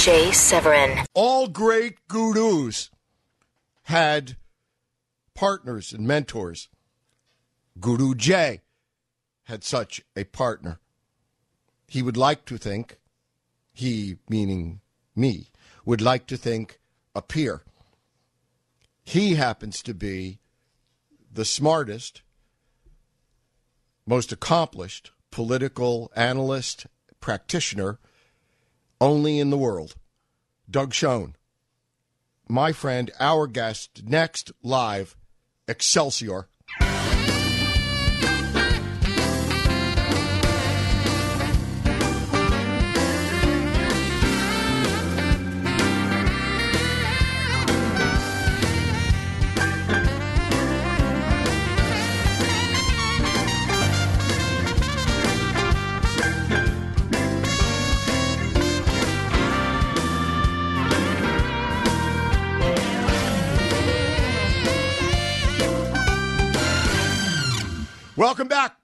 Jay Severin. All great gurus had partners and mentors. Guru Jay had such a partner. He would like to think, he meaning me, would like to think a peer. He happens to be the smartest, most accomplished political analyst, practitioner only in the world. Doug Schoen, my friend, our guest, next live, Excelsior.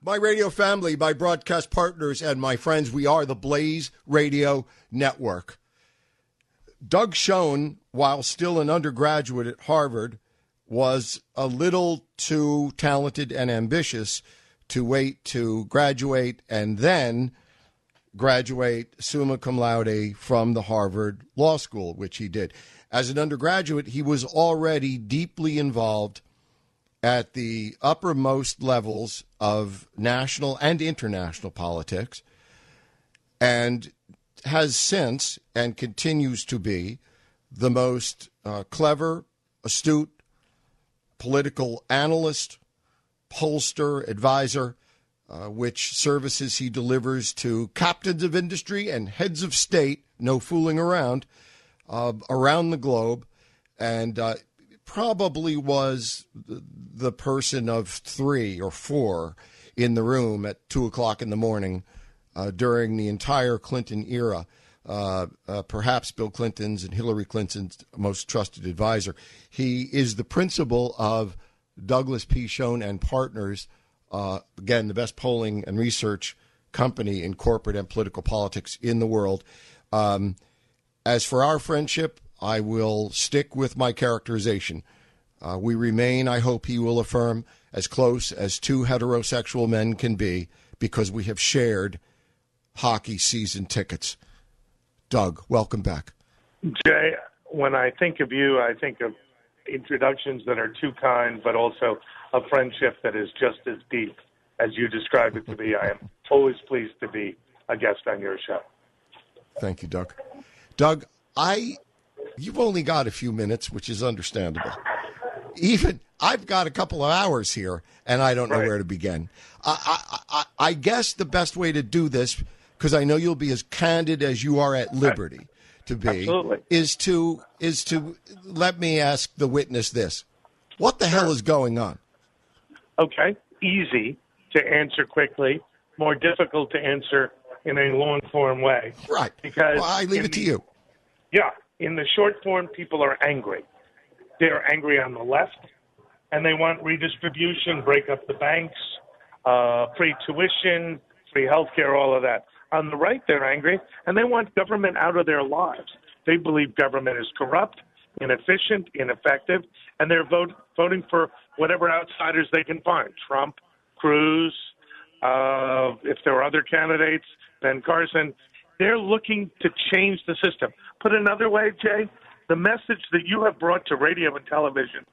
My radio family, my broadcast partners, and my friends. We are the Blaze Radio Network. Doug Schoen, while still an undergraduate at Harvard, was a little too talented and ambitious to wait to graduate and then graduate summa cum laude from the Harvard Law School, which he did. As an undergraduate, he was already deeply involved at the uppermost levels of national and international politics and has since and continues to be the most uh, clever, astute political analyst, pollster, advisor, uh, which services he delivers to captains of industry and heads of state, no fooling around, uh, around the globe. And uh, probably was the person of three or four in the room at two o'clock in the morning uh, during the entire Clinton era. Uh, uh, perhaps Bill Clinton's and Hillary Clinton's most trusted advisor. He is the principal of Douglas P. Schoen and Partners, uh, again, the best polling and research company in corporate and political politics in the world. Um, as for our friendship, I will stick with my characterization. Uh, we remain, I hope he will affirm, as close as two heterosexual men can be because we have shared hockey season tickets. Doug, welcome back. Jay, when I think of you, I think of introductions that are too kind, but also a friendship that is just as deep as you described it to be. I am always pleased to be a guest on your show. Thank you, Doug. Doug, I You've only got a few minutes, which is understandable. Even I've got a couple of hours here, and I don't know right. where to begin. I, I, I, I, guess the best way to do this, because I know you'll be as candid as you are at liberty to be, Absolutely. is to is to let me ask the witness this: What the hell is going on? Okay, easy to answer quickly, more difficult to answer in a long form way. Right. Because well, I leave it to you. Yeah, in the short form, people are angry. They're angry on the left, and they want redistribution, break up the banks, uh, free tuition, free health care, all of that. On the right, they're angry, and they want government out of their lives. They believe government is corrupt, inefficient, ineffective, and they're vote, voting for whatever outsiders they can find Trump, Cruz, uh, if there are other candidates, Ben Carson. They're looking to change the system. Put another way, Jay, the message that you have brought to radio and television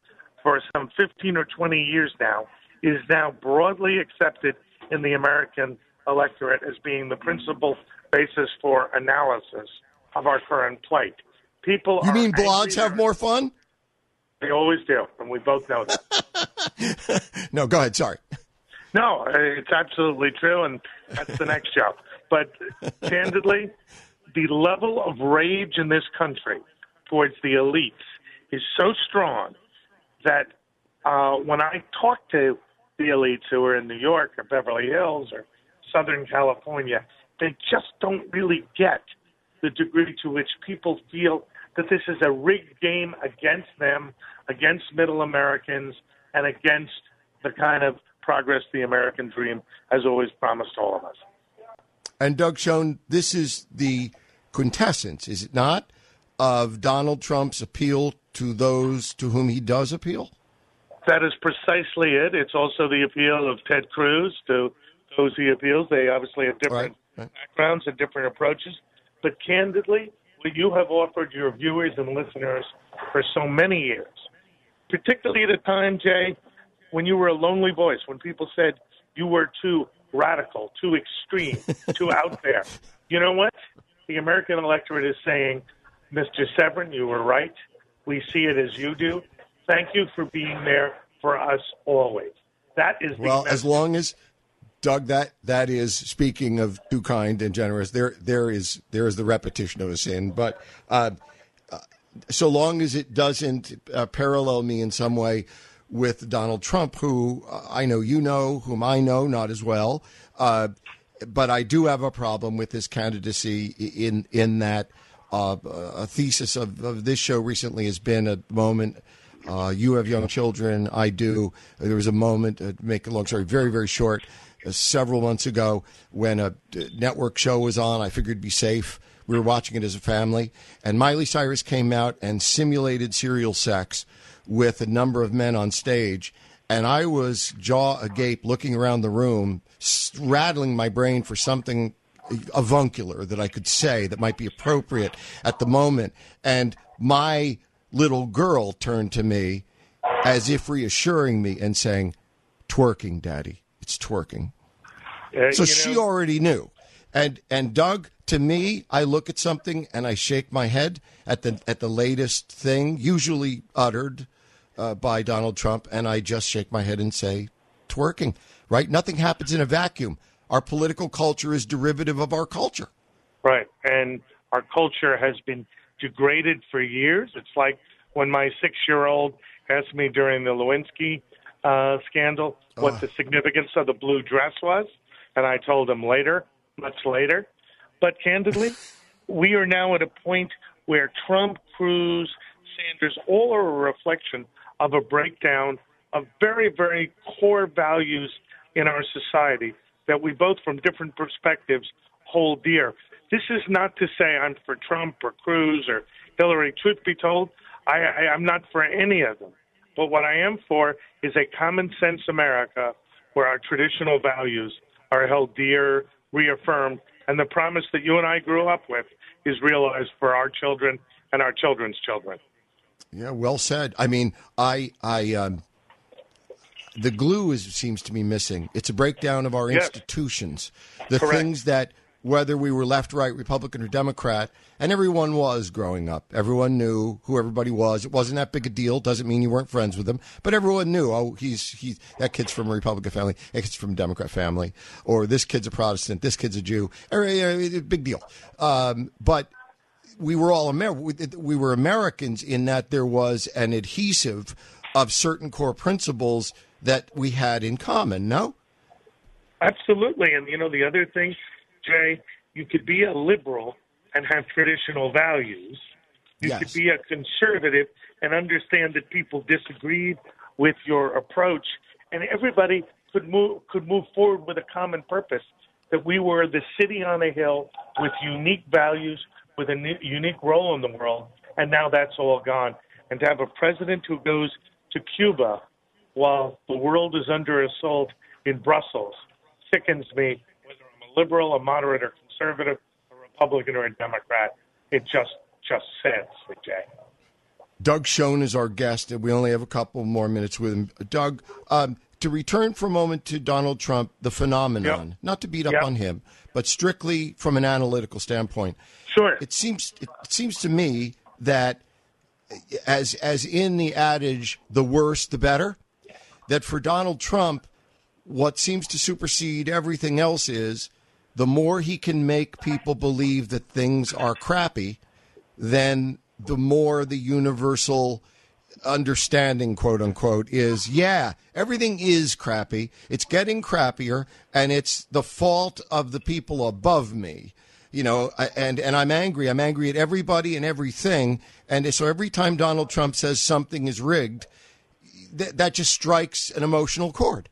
for some 15 or 20 years now is now broadly accepted in the American electorate as being the principal basis for analysis of our current plight. People You mean blogs have more fun? They always do, and we both know that. no, go ahead. Sorry. No, it's absolutely true, and that's the next job. But candidly, the level of rage in this country towards the elites is so strong that uh, when I talk to the elites who are in New York or Beverly Hills or Southern California, they just don't really get the degree to which people feel that this is a rigged game against them, against middle Americans, and against the kind of progress the American dream has always promised all of us. And Doug Schoen, this is the quintessence, is it not, of Donald Trump's appeal to those to whom he does appeal? That is precisely it. It's also the appeal of Ted Cruz to those he appeals. They obviously have different right, right. backgrounds and different approaches. But candidly, what you have offered your viewers and listeners for so many years, particularly at a time, Jay, when you were a lonely voice, when people said you were too radical, too extreme, too out there. You know what? The American electorate is saying, Mr. Severin, you were right. We see it as you do. Thank you for being there for us always. That is well, as long as Doug, that that is speaking of too kind and generous. There, there is there is the repetition of a sin, but uh, uh, so long as it doesn't uh, parallel me in some way with Donald Trump, who uh, I know you know, whom I know not as well, uh, but I do have a problem with his candidacy in in that uh, a thesis of, of this show recently has been a moment uh, you have young children. I do. There was a moment, uh, make a long story very, very short, uh, several months ago when a network show was on. I figured it'd be safe. We were watching it as a family. And Miley Cyrus came out and simulated serial sex with a number of men on stage. And I was jaw agape looking around the room, rattling my brain for something avuncular that I could say that might be appropriate at the moment. And my little girl turned to me as if reassuring me and saying, Twerking, Daddy. It's twerking. Uh, so she know, already knew. And and Doug, to me, I look at something and I shake my head at the at the latest thing, usually uttered uh, by Donald Trump, and I just shake my head and say, "Twerking." Right? Nothing happens in a vacuum. Our political culture is derivative of our culture. Right, and our culture has been degraded for years. It's like when my six year old asked me during the Lewinsky uh, scandal what the significance of the blue dress was, and I told him later, much later. But candidly, we are now at a point where Trump, Cruz, Sanders, all are a reflection of a breakdown of very, very core values in our society that we both, from different perspectives, hold dear. This is not to say I'm for Trump or Cruz or Hillary. Truth be told, I, I, I'm not for any of them. But what I am for is a common sense America where our traditional values are held dear, reaffirmed, and the promise that you and I grew up with is realized for our children and our children's children. Yeah, well said. I mean, I, I, um, the glue is seems to be missing. It's a breakdown of our yes. institutions, the Correct. things that whether we were left, right, Republican, or Democrat, and everyone was growing up. Everyone knew who everybody was. It wasn't that big a deal. Doesn't mean you weren't friends with them, but everyone knew. Oh, he's he's that kid's from a Republican family. That kid's from a Democrat family, or this kid's a Protestant. This kid's a Jew. Big deal. Um, but we were all Amer- we were Americans in that there was an adhesive of certain core principles that we had in common. No. Absolutely, and you know the other thing Jay, you could be a liberal and have traditional values. You yes. could be a conservative and understand that people disagreed with your approach, and everybody could move could move forward with a common purpose. That we were the city on a hill with unique values, with a unique role in the world, and now that's all gone. And to have a president who goes to Cuba while the world is under assault in Brussels sickens me whether I'm a liberal, a moderate, or conservative, a Republican, or a Democrat. It just just with Jay. Doug Schoen is our guest, and we only have a couple more minutes with him. Doug, um, to return for a moment to Donald Trump, the phenomenon, yep. not to beat up yep. on him, but strictly from an analytical standpoint. Sure. It seems it seems to me that as as in the adage, the worse the better, that for Donald Trump, what seems to supersede everything else is the more he can make people believe that things are crappy, then the more the universal understanding, quote unquote, is yeah, everything is crappy. It's getting crappier, and it's the fault of the people above me. You know, and and I'm angry. I'm angry at everybody and everything. And so every time Donald Trump says something is rigged, th- that just strikes an emotional chord.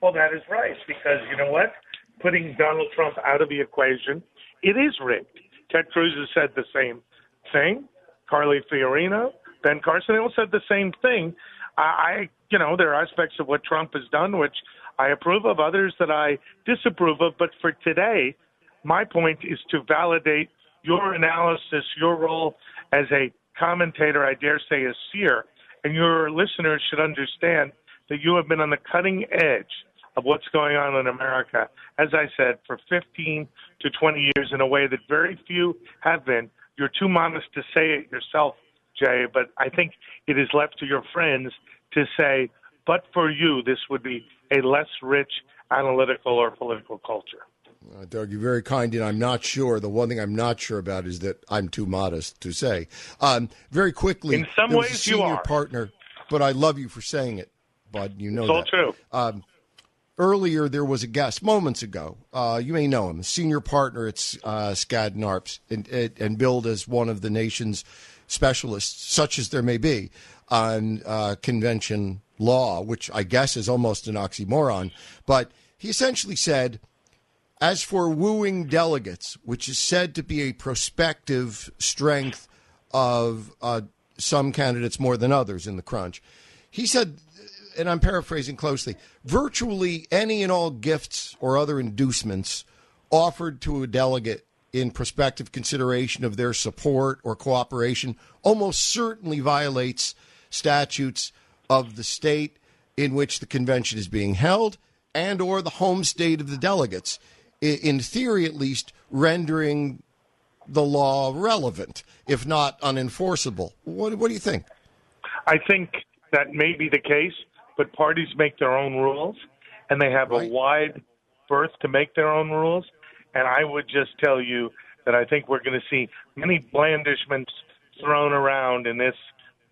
Well, that is right because you know what? Putting Donald Trump out of the equation, it is rigged. Ted Cruz has said the same thing. Carly Fiorina, Ben Carson, they all said the same thing. I, you know, there are aspects of what Trump has done which I approve of, others that I disapprove of. But for today, my point is to validate your analysis, your role as a commentator, I dare say a seer, and your listeners should understand that you have been on the cutting edge of what's going on in America, as I said, for 15 to 20 years in a way that very few have been. You're too modest to say it yourself, Jay, but I think it is left to your friends to say, but for you, this would be a less rich analytical or political culture. Uh, Doug, you're very kind, and I'm not sure. The one thing I'm not sure about is that I'm too modest to say. Um, very quickly, in some ways, you are partner, but I love you for saying it, Bud. You know it's that. true. Um, earlier, there was a guest moments ago. Uh, you may know him, senior partner at uh, Skadden Arps, and, and billed as one of the nation's specialists, such as there may be, on uh, convention law, which I guess is almost an oxymoron. But he essentially said as for wooing delegates, which is said to be a prospective strength of uh, some candidates more than others in the crunch, he said, and I'm paraphrasing closely, virtually any and all gifts or other inducements offered to a delegate in prospective consideration of their support or cooperation almost certainly violates statutes of the state in which the convention is being held and or the home state of the delegates in theory at least, rendering the law relevant, if not unenforceable. What, what do you think? I think that may be the case, but parties make their own rules, and they have right. a wide berth to make their own rules. And I would just tell you that I think we're going to see many blandishments thrown around in this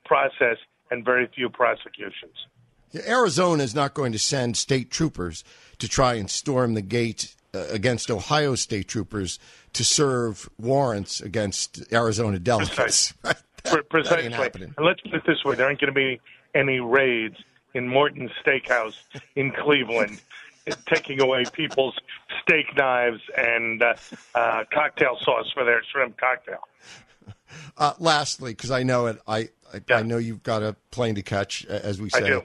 process and very few prosecutions. Arizona is not going to send state troopers to try and storm the gate uh, against Ohio state troopers to serve warrants against Arizona delegates. Precisely. and let's put it this way: there aren't going to be any raids in Morton's Steakhouse in Cleveland, taking away people's steak knives and uh, uh, cocktail sauce for their shrimp cocktail. Uh, lastly, because I know it, I I, yeah. I, know you've got a plane to catch, as we say.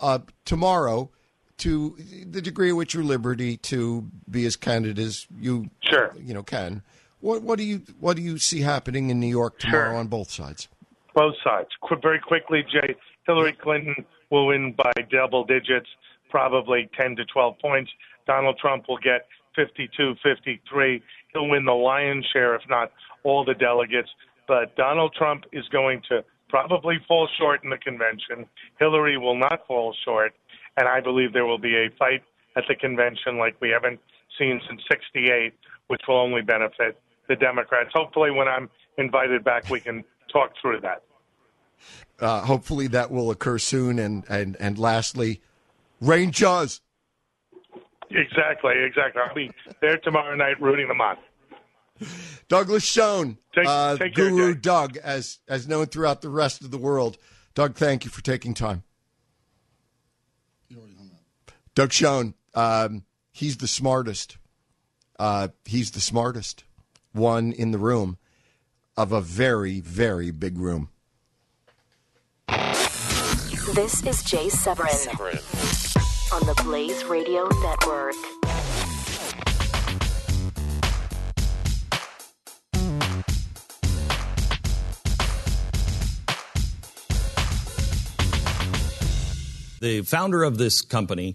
Uh, tomorrow to the degree at which you're liberty to be as candid as you sure you know can. What what do you what do you see happening in New York tomorrow sure. on both sides? Both sides. Qu- very quickly, Jay. Hillary Clinton will win by double digits, probably 10 to 12 points. Donald Trump will get 52, 53. He'll win the lion's share, if not all the delegates. But Donald Trump is going to probably fall short in the convention. Hillary will not fall short and I believe there will be a fight at the convention like we haven't seen since '68, which will only benefit the Democrats. Hopefully, when I'm invited back, we can talk through that. Uh, hopefully, that will occur soon. And and and lastly, Rangers. Exactly, exactly. I'll be there tomorrow night rooting them on. Douglas Schoen, take, uh, take Guru Doug, as as known throughout the rest of the world. Doug, thank you for taking time. Doug Schoen, um, he's the smartest. Uh, he's the smartest one in the room of a very, very big room. This is Jay Severin, Severin. on the Blaze Radio Network. The founder of this company